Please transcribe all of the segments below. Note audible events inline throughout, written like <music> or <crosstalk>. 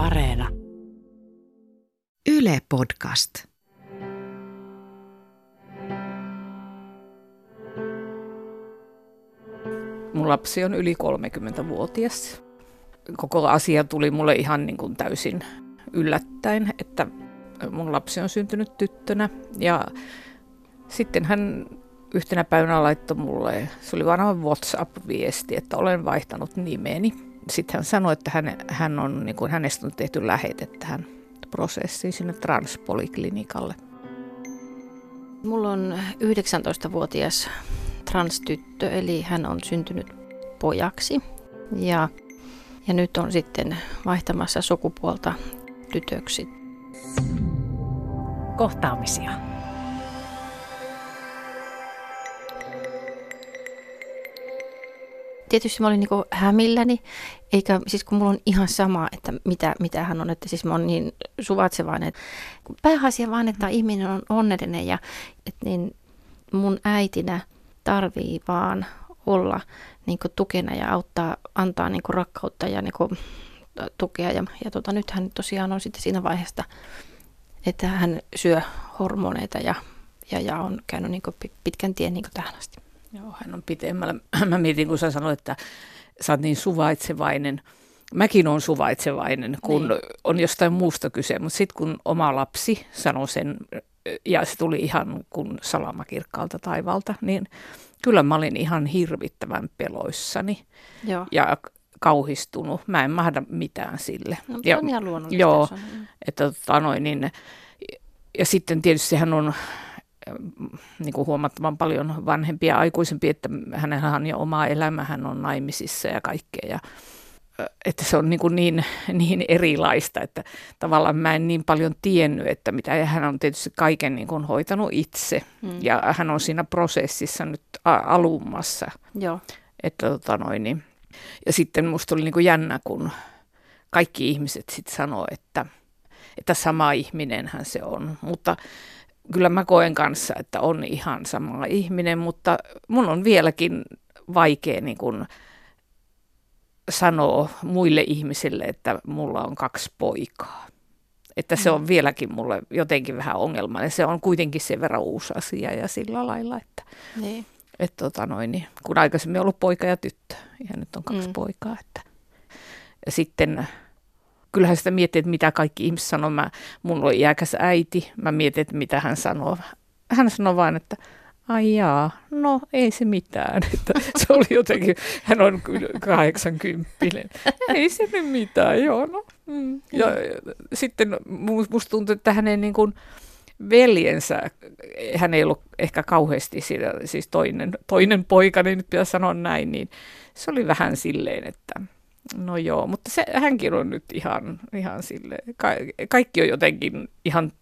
Areena. Yle Podcast. Mun lapsi on yli 30-vuotias. Koko asia tuli mulle ihan niin kuin täysin yllättäen, että mun lapsi on syntynyt tyttönä. Ja sitten hän yhtenä päivänä laittoi mulle, se oli vaan WhatsApp-viesti, että olen vaihtanut nimeni. Sitten hän sanoi, että hän, hän on, niin kuin hänestä on tehty lähete tähän prosessiin sinne transpoliklinikalle. Mulla on 19-vuotias transtyttö, eli hän on syntynyt pojaksi. Ja, ja nyt on sitten vaihtamassa sukupuolta tytöksi. Kohtaamisia. Tietysti mä olin niin hämilläni, eikä siis kun mulla on ihan sama, että mitä, mitä hän on, että siis mä oon niin suvaitsevainen. Pääasia vaan, että ihminen on onnellinen ja että niin mun äitinä tarvii vaan olla niin tukena ja auttaa, antaa niin rakkautta ja niin tukea. Ja, ja tota, nyt hän tosiaan on sitten siinä vaiheessa, että hän syö hormoneita ja, ja, ja on käynyt niin pitkän tien niin tähän asti. Joo, hän on pitemmällä. <clears throat> Mä mietin, kun sä sanoit, että sä oot niin suvaitsevainen. Mäkin on suvaitsevainen, kun niin. on jostain muusta kyse, mutta sitten kun oma lapsi sanoi sen, ja se tuli ihan kuin salama kirkkaalta taivalta, niin kyllä mä olin ihan hirvittävän peloissani Joo. ja kauhistunut. Mä en mahda mitään sille. No, ja, on ihan luonnollista. Joo, että tota noin, niin, ja sitten tietysti hän on niin kuin huomattavan paljon vanhempi ja aikuisempi, että hänellä on jo oma elämä, hän on naimisissa ja kaikkea. Ja, että se on niin, kuin niin, niin erilaista, että tavallaan mä en niin paljon tiennyt, että mitä, ja hän on tietysti kaiken niin kuin hoitanut itse, mm. ja hän on siinä prosessissa nyt alumassa. Joo. Että, tota noin, niin. Ja sitten musta oli niin kuin jännä, kun kaikki ihmiset sitten sanoo, että, että sama ihminenhän se on, mutta kyllä mä koen kanssa, että on ihan sama ihminen, mutta mun on vieläkin vaikea niin kuin sanoa muille ihmisille, että mulla on kaksi poikaa. Että se on mm. vieläkin mulle jotenkin vähän ongelmallinen. Se on kuitenkin sen verran uusi asia ja sillä lailla, että, niin. että tota noin, niin, kun aikaisemmin on ollut poika ja tyttö ja nyt on kaksi mm. poikaa. Että. Ja sitten kyllähän sitä miettii, että mitä kaikki ihmiset sanoo. Mä, mun oli iäkäs äiti, mä mietin, että mitä hän sanoo. Hän sanoi vain, että ai jaa, no ei se mitään. <laughs> Että se oli jotenkin, hän on 80. ei se nyt mitään, joo no. Mm. Ja, ja sitten musta tuntuu, että hänen niin kuin veljensä, hän ei ollut ehkä kauheasti siitä, siis toinen, toinen poika, niin nyt pitäisi sanoa näin, niin se oli vähän silleen, että No joo, mutta se, hänkin on nyt ihan, ihan sille, ka, kaikki on jotenkin ihan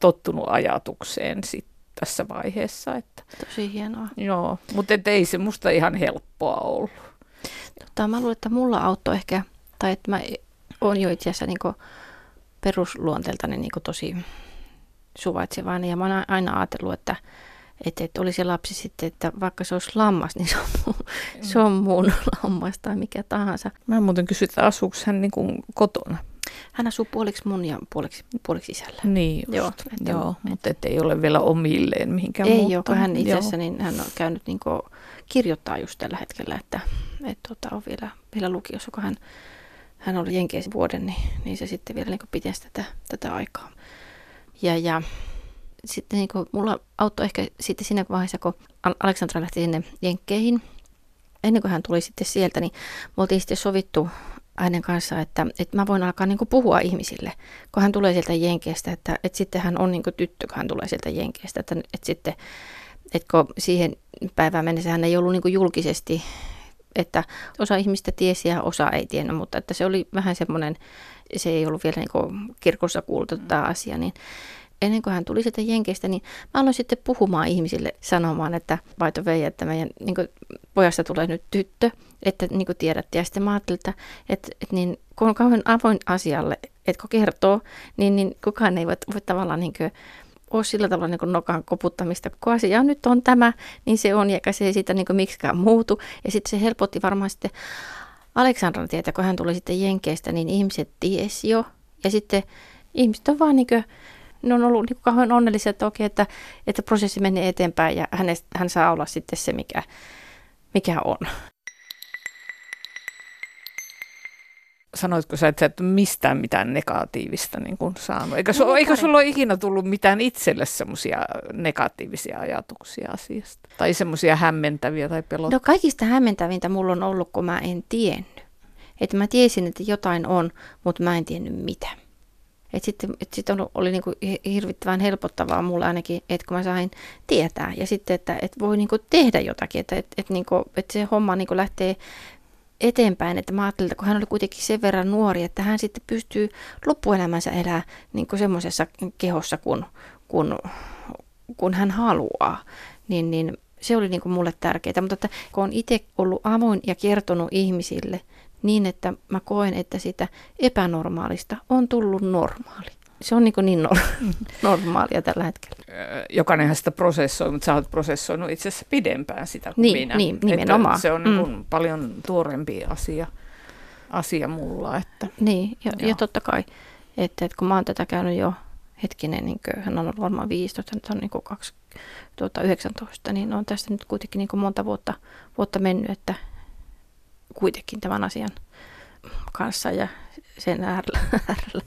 tottunut ajatukseen sit tässä vaiheessa. Että, Tosi hienoa. Joo, mutta ei se musta ihan helppoa ollut. Tota, mä luulen, että mulla auttoi ehkä, tai että mä oon jo itse asiassa niin perusluonteeltani niin tosi suvaitsevainen, ja mä oon aina ajatellut, että että, että oli se lapsi sitten, että vaikka se olisi lammas, niin se on, mun, mm. se on mun <laughs> lammas tai mikä tahansa. Mä muuten kysyin, että asuuko hän niin kuin kotona? Hän asuu puoliksi mun ja puoliksi, puoliksi isällä. Niin just. Joo, että, Joo että, mutta et ei ole vielä omilleen mihinkään Ei muuttanut. ole, kun hän itse asiassa niin hän on käynyt niin kuin, kirjoittaa just tällä hetkellä, että, että tota, on vielä, vielä lukiossa, kun hän, hän oli Jenkeissä vuoden, niin, niin se sitten vielä niin pitäisi tätä, tätä aikaa. Ja, ja sitten niin kuin, mulla auttoi ehkä sitten siinä vaiheessa, kun Aleksandra lähti sinne Jenkkeihin, ennen kuin hän tuli sitten sieltä, niin me oltiin sitten sovittu hänen kanssa, että, että mä voin alkaa niin kuin puhua ihmisille, kun hän tulee sieltä Jenkeistä, että, että sitten hän on niin kuin tyttö, kun hän tulee sieltä Jenkeistä, että, että sitten että kun siihen päivään mennessä hän ei ollut niin kuin julkisesti, että osa ihmistä tiesi ja osa ei tiennyt, mutta että se oli vähän semmoinen, se ei ollut vielä niin kuin kirkossa kuultu tämä asia, niin ennen kuin hän tuli sieltä Jenkeistä, niin mä aloin sitten puhumaan ihmisille sanomaan, että by the way, että meidän niin kuin, pojasta tulee nyt tyttö, että niin kuin tiedätte. Ja sitten mä ajattelin, että, että, että niin, kun on kauhean avoin asialle, että kun kertoo, niin, niin kukaan ei voi, voi tavallaan niin kuin, ole sillä tavalla niin kuin nokan koputtamista. Kun asia nyt on tämä, niin se on, eikä se ei siitä niin miksikään muutu. Ja sitten se helpotti varmaan sitten Aleksandran tietä, kun hän tuli sitten Jenkeistä, niin ihmiset ties jo. Ja sitten ihmiset on vaan niin kuin, ne on ollut niin kauhean onnellisia, että okei, että, että prosessi menee eteenpäin ja hänestä, hän saa olla sitten se, mikä, mikä on. sanoitko sä, että sä et mistään mitään negatiivista niin kuin saanut? Eikö, su, no, eikö sulla ole ikinä tullut mitään itselle semmoisia negatiivisia ajatuksia asiasta? Tai semmoisia hämmentäviä tai pelottavia? No kaikista hämmentävintä mulla on ollut, kun mä en tiennyt. Että mä tiesin, että jotain on, mutta mä en tiennyt mitä. Että sitten, et sitten oli niin kuin hirvittävän helpottavaa mulle ainakin, että kun mä sain tietää. Ja sitten, että, että voi niin kuin tehdä jotakin, että, että, että, niin kuin, että se homma niin kuin lähtee eteenpäin, että mä ajattelin, että kun hän oli kuitenkin sen verran nuori, että hän sitten pystyy loppuelämänsä elää niin kuin semmoisessa kehossa, kun, kun, kun hän haluaa, niin, niin se oli niin kuin mulle tärkeää. Mutta että kun olen itse ollut avoin ja kertonut ihmisille niin, että mä koen, että sitä epänormaalista on tullut normaali se on niin, niin nor- <laughs> normaalia tällä hetkellä. Jokainenhan sitä prosessoi, mutta sä oot prosessoinut itse asiassa pidempään sitä kuin niin, minä. Niin, nimenomaan. Että se on niin mm. paljon tuorempi asia, asia mulla. Että, niin, ja, ja totta kai, että, että kun mä oon tätä käynyt jo hetkinen, niin hän on ollut varmaan 15, nyt on niin kuin 2019, niin on tästä nyt kuitenkin niin kuin monta vuotta, vuotta mennyt, että kuitenkin tämän asian kanssa ja sen äärellä, äärellä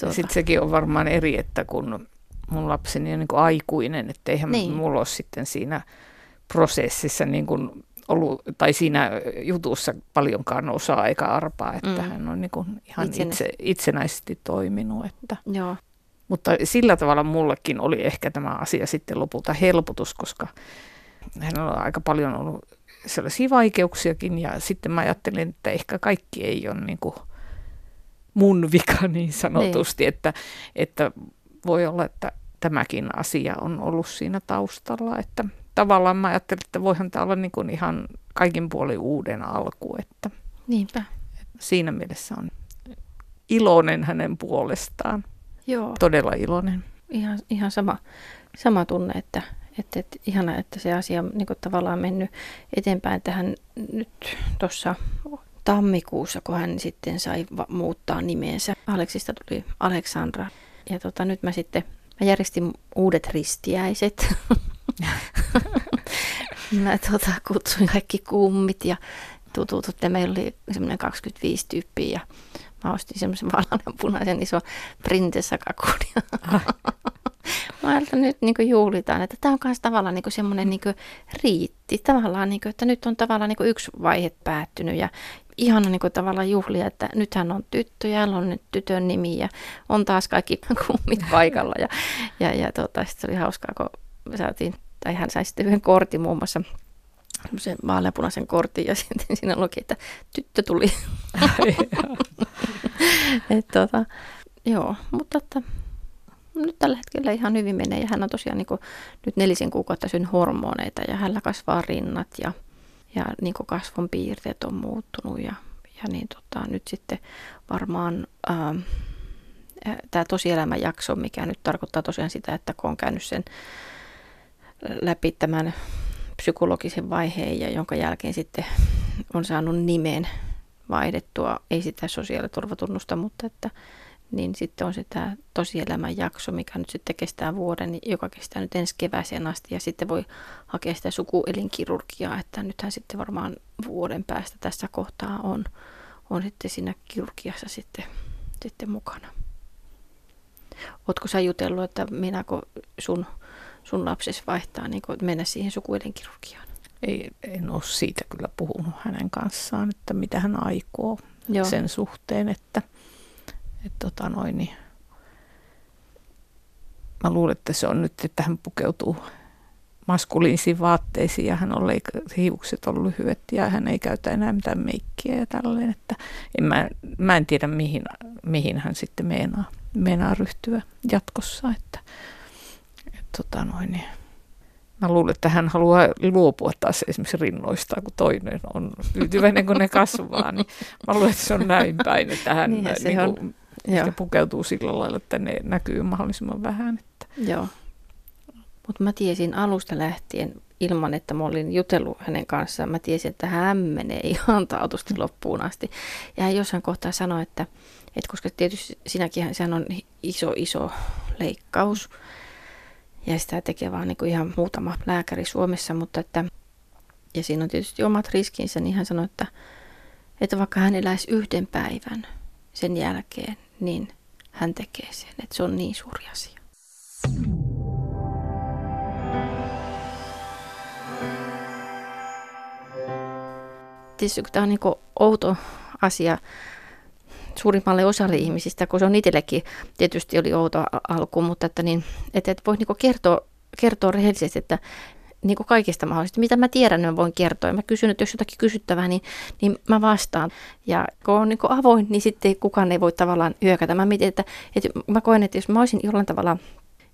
Tuota. Sitten sekin on varmaan eri, että kun mun lapseni on niin kuin aikuinen, että eihän niin. mulla ole sitten siinä prosessissa niin kuin ollut, tai siinä jutussa paljonkaan osaa eikä arpaa, että mm. hän on niin kuin ihan itse, itsenäisesti toiminut. Että. Joo. Mutta sillä tavalla mullekin oli ehkä tämä asia sitten lopulta helpotus, koska hän on aika paljon ollut sellaisia vaikeuksiakin ja sitten mä ajattelin, että ehkä kaikki ei ole niin kuin mun vika niin sanotusti, niin. Että, että voi olla, että tämäkin asia on ollut siinä taustalla, että tavallaan mä ajattelin, että voihan tämä olla niin kuin ihan kaikin puolin uuden alku, että Niinpä. siinä mielessä on iloinen hänen puolestaan. Joo. Todella iloinen. Ihan, ihan sama, sama tunne, että, että, että ihana, että se asia on niin tavallaan mennyt eteenpäin tähän nyt tuossa tammikuussa, kun hän sitten sai va- muuttaa nimensä. Aleksista tuli Aleksandra. Ja tota, nyt mä sitten mä järjestin uudet ristiäiset. <laughs> mä tota, kutsuin kaikki kummit ja tutut, että meillä oli semmoinen 25 tyyppiä ja mä ostin semmoisen valainen punaisen iso prinsessakakun. Mä ajattelin, että nyt niin juhlitaan, että tämä on myös tavallaan niin semmoinen niin riitti. Tavallaan, niin kuin, että nyt on tavallaan niin yksi vaihe päättynyt ja, ihana niin kuin tavallaan juhlia, että nythän on tyttö ja on nyt tytön nimi ja on taas kaikki <laughs> kummit paikalla. Ja, ja, ja tota, se oli hauskaa, kun saatiin, tai hän sai sitten yhden kortin muun muassa semmoisen vaaleanpunaisen kortin ja <laughs> sitten siinä luki, että tyttö tuli. <laughs> Et, tota, joo, mutta että, nyt tällä hetkellä ihan hyvin menee. Ja hän on tosiaan niin kuin, nyt nelisen kuukautta syn hormoneita ja hänellä kasvaa rinnat ja ja niin kasvon piirteet on muuttunut ja, ja niin tota, nyt sitten varmaan ähm, tämä tosielämän jakso, mikä nyt tarkoittaa tosiaan sitä, että kun on käynyt sen läpi tämän psykologisen vaiheen ja jonka jälkeen sitten on saanut nimen vaihdettua, ei sitä sosiaaliturvatunnusta, mutta että niin sitten on se tämä tosielämän jakso, mikä nyt sitten kestää vuoden, joka kestää nyt ensi kevääseen asti ja sitten voi hakea sitä sukuelinkirurgiaa, että nythän sitten varmaan vuoden päästä tässä kohtaa on, on sitten siinä kirurgiassa sitten, sitten mukana. Oletko sä jutellut, että minäkö sun, sun lapsesi vaihtaa niin mennä siihen sukuelinkirurgiaan? Ei, en ole siitä kyllä puhunut hänen kanssaan, että mitä hän aikoo Joo. sen suhteen, että – et tota noin, niin mä luulen, että se on nyt, että hän pukeutuu maskuliinisiin vaatteisiin ja hän on leik- hiukset on lyhyet ja hän ei käytä enää mitään meikkiä ja tälleen, että en mä, mä en tiedä mihin, mihin hän sitten meinaa, meinaa ryhtyä jatkossa, että et, tota noin, niin Mä luulen, että hän haluaa luopua taas esimerkiksi rinnoista, kun toinen on tyytyväinen, kun ne kasvaa. Niin mä luulen, että se on näin päin, että hän niin, niin kuin, Ehkä pukeutuu sillä lailla, että ne näkyy mahdollisimman vähän. Että. Joo. Mutta mä tiesin alusta lähtien ilman, että mä olin jutellut hänen kanssaan. Mä tiesin, että hän menee ihan taatusti loppuun asti. Ja hän jossain kohtaa sanoi, että, että koska tietysti sinäkin sehän on iso, iso leikkaus. Ja sitä tekee vaan niin kuin ihan muutama lääkäri Suomessa, mutta että, ja siinä on tietysti omat riskinsä, niin hän sanoi, että, että vaikka hän eläisi yhden päivän sen jälkeen, niin hän tekee sen, että se on niin suuri asia. Tietysti tämä on niin outo asia suurimmalle osalle ihmisistä, kun se on itsellekin tietysti oli outo alku, mutta että, niin, että, että voi niin kertoa, kertoa rehellisesti, että niin kuin kaikista mahdollisista. Mitä mä tiedän, niin mä voin kertoa. Mä kysyn, että jos jotakin kysyttävää, niin, niin mä vastaan. Ja kun on niin avoin, niin sitten kukaan ei voi tavallaan hyökätä. Mä mietin, että, että mä koen, että jos mä olisin jollain tavalla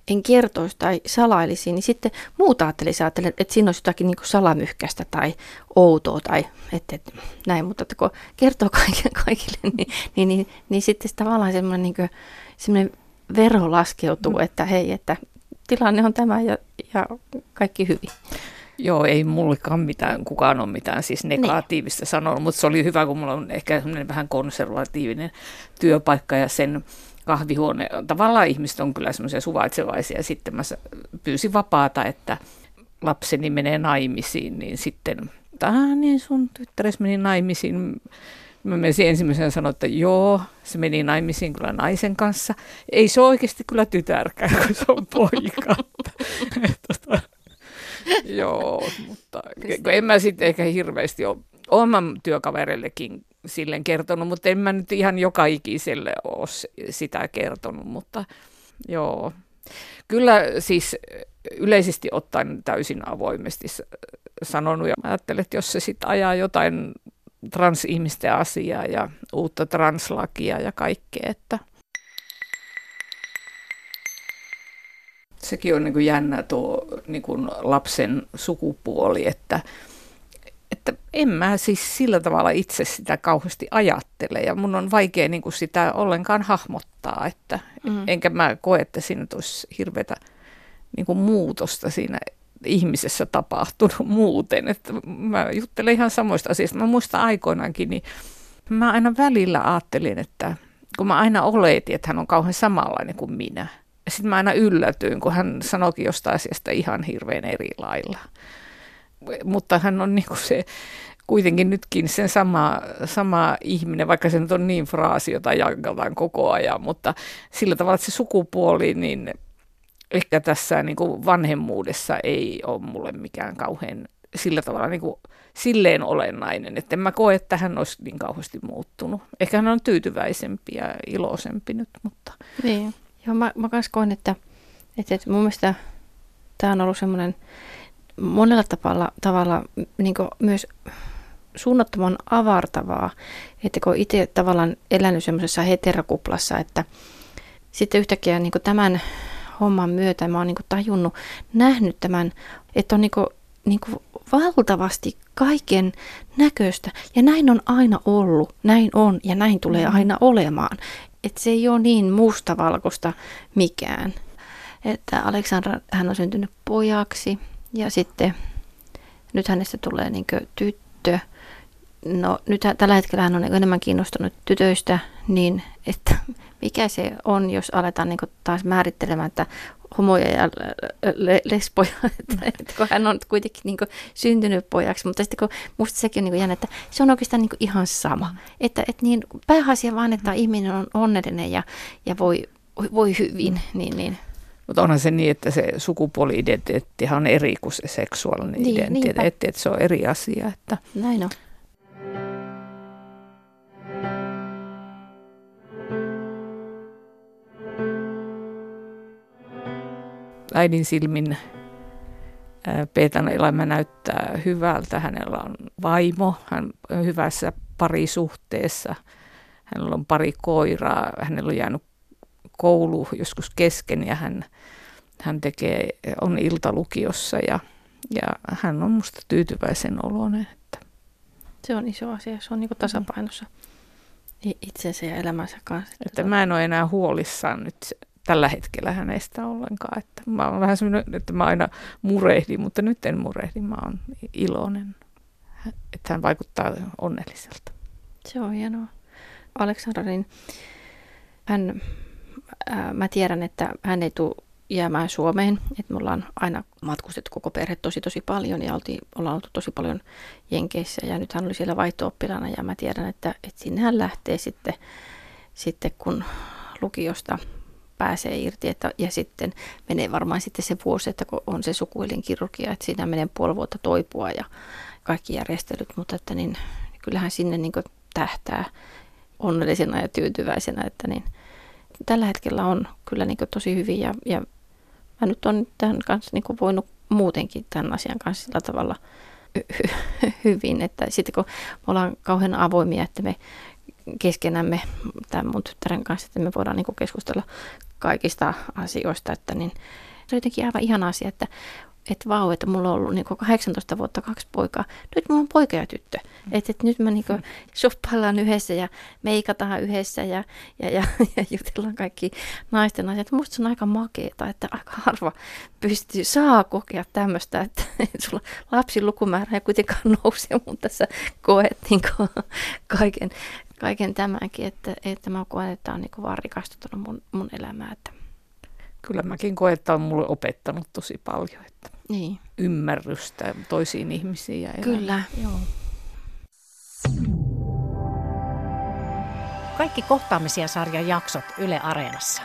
en kertoisi tai salailisi, niin sitten muut ajattelisi, ajattelen, että siinä olisi jotakin niin salamyhkäistä tai outoa tai että, että näin, mutta että kun kertoo kaikille, kaikille niin, niin, niin, niin sitten tavallaan semmoinen, niin semmoinen vero laskeutuu, mm. että hei, että tilanne on tämä ja, ja kaikki hyvin. Joo, ei mullekaan mitään, kukaan ole mitään siis niin. negatiivista niin. sanonut, mutta se oli hyvä, kun mulla on ehkä semmoinen vähän konservatiivinen työpaikka ja sen kahvihuone, tavallaan ihmiset on kyllä semmoisia suvaitsevaisia. Sitten mä pyysin vapaata, että lapseni menee naimisiin, niin sitten, ah niin sun tyttäres meni naimisiin. Mä menisin ensimmäisenä sanoa, että joo, se meni naimisiin kyllä naisen kanssa. Ei se ole oikeasti kyllä tytärkään, kun se on poika. <laughs> tota, joo, mutta en mä sitten ehkä hirveästi ole oman työkavereillekin silleen kertonut, mutta en mä nyt ihan joka ikiselle ole sitä kertonut, mutta joo. Kyllä siis yleisesti ottaen täysin avoimesti sanonut ja mä ajattelen, että jos se sitten ajaa jotain transihmisten asiaa ja uutta translakia ja kaikkea, että sekin on niin kuin jännä tuo niin kuin lapsen sukupuoli, että että en mä siis sillä tavalla itse sitä kauheasti ajattele ja mun on vaikea niin kuin sitä ollenkaan hahmottaa, että mm. enkä mä koe, että siinä olisi hirveätä niin kuin muutosta siinä ihmisessä tapahtunut muuten. Että mä juttelen ihan samoista asioista. Mä muistan aikoinaankin, niin mä aina välillä ajattelin, että kun mä aina oletin, että hän on kauhean samanlainen kuin minä. Sitten mä aina yllätyin, kun hän sanoikin jostain asiasta ihan hirveän eri lailla mutta hän on niin kuin se kuitenkin nytkin sen sama, sama ihminen, vaikka se nyt on niin fraasi, jota jankataan koko ajan, mutta sillä tavalla, että se sukupuoli, niin ehkä tässä niin kuin vanhemmuudessa ei ole mulle mikään kauhean sillä tavalla niin kuin, silleen olennainen, että en mä koe, että hän olisi niin kauheasti muuttunut. Ehkä hän on tyytyväisempi ja iloisempi nyt, mutta... Niin, joo, mä, mä myös koen, että, että, että mun mielestä tämä on ollut semmoinen monella tavalla, tavalla niin myös suunnattoman avartavaa, että kun itse tavallaan elänyt semmoisessa heterokuplassa, että sitten yhtäkkiä niin tämän homman myötä mä oon niin tajunnut, nähnyt tämän, että on niin kuin, niin kuin valtavasti kaiken näköistä. Ja näin on aina ollut, näin on ja näin tulee mm. aina olemaan. Että se ei ole niin mustavalkoista mikään. Että Aleksandra, hän on syntynyt pojaksi, ja sitten nyt hänestä tulee niin tyttö. No nyt tällä hetkellä hän on niin enemmän kiinnostunut tytöistä, niin että mikä se on, jos aletaan niin taas määrittelemään, että homoja ja lesboja, <laughs> että, että kun hän on kuitenkin niin syntynyt pojaksi, mutta sitten kun musta sekin on niin jännä, että se on oikeastaan niin ihan sama, että, että niin pääasia vaan, että ihminen on onnellinen ja, ja voi, voi hyvin, niin, niin mutta onhan se niin, että se sukupuoli-identiteetti on eri kuin se seksuaalinen niin, identiteetti, että se on eri asia. Että. Näin on. Äidin silmin Peetan elämä näyttää hyvältä. Hänellä on vaimo, hän on hyvässä parisuhteessa. Hänellä on pari koiraa, hänellä on jäänyt koulu joskus kesken ja hän, hän tekee, on iltalukiossa ja, ja hän on musta tyytyväisen oloinen. Että. Se on iso asia, se on niin tasapainossa itsensä ja elämänsä kanssa. Että mä en ole enää huolissaan nyt tällä hetkellä hänestä ollenkaan. Että mä oon vähän sellainen, että mä aina murehdin, mutta nyt en murehdi, mä oon iloinen, että hän vaikuttaa onnelliselta. Se on hienoa. Aleksanderin, hän, ää, mä tiedän, että hän ei tule jäämään Suomeen. Että me ollaan aina matkustettu koko perhe tosi tosi paljon ja oltiin, ollaan oltu tosi paljon Jenkeissä ja nyt hän oli siellä vaihto ja mä tiedän, että, että sinne hän lähtee sitten, sitten kun lukiosta pääsee irti että, ja sitten menee varmaan sitten se vuosi, että kun on se kirurgia, että siinä menee puoli vuotta toipua ja kaikki järjestelyt, mutta että niin, kyllähän sinne niin tähtää onnellisena ja tyytyväisenä, että niin, tällä hetkellä on kyllä niin tosi hyvin ja, ja mä nyt on tämän kanssa niin voinut muutenkin tämän asian kanssa sillä tavalla hyvin, että sitten kun me ollaan kauhean avoimia, että me keskenämme tämän mun tyttären kanssa, että me voidaan niin keskustella kaikista asioista, että niin se on jotenkin aivan ihana asia, että että vau, että mulla on ollut niin 18 vuotta kaksi poikaa. Nyt mulla on poika ja tyttö. Mm. Että et nyt me niin shoppaillaan yhdessä ja meikataan yhdessä ja, ja, ja, ja jutellaan kaikki naisten asiat. Musta se on aika makeeta, että aika harva pystyy, saa kokea tämmöistä, että, <laughs> sulla lapsin lukumäärä ei kuitenkaan nouse, mutta tässä koet niin kaiken, kaiken tämänkin, että, että mä koen, että tämä on niin vaan rikastuttanut mun, mun elämää. Että. Kyllä mäkin koen, että on mulle opettanut tosi paljon. Että niin. ymmärrystä toisiin ihmisiin. Ja Kyllä, joo. Kaikki kohtaamisia sarjan jaksot Yle Areenassa.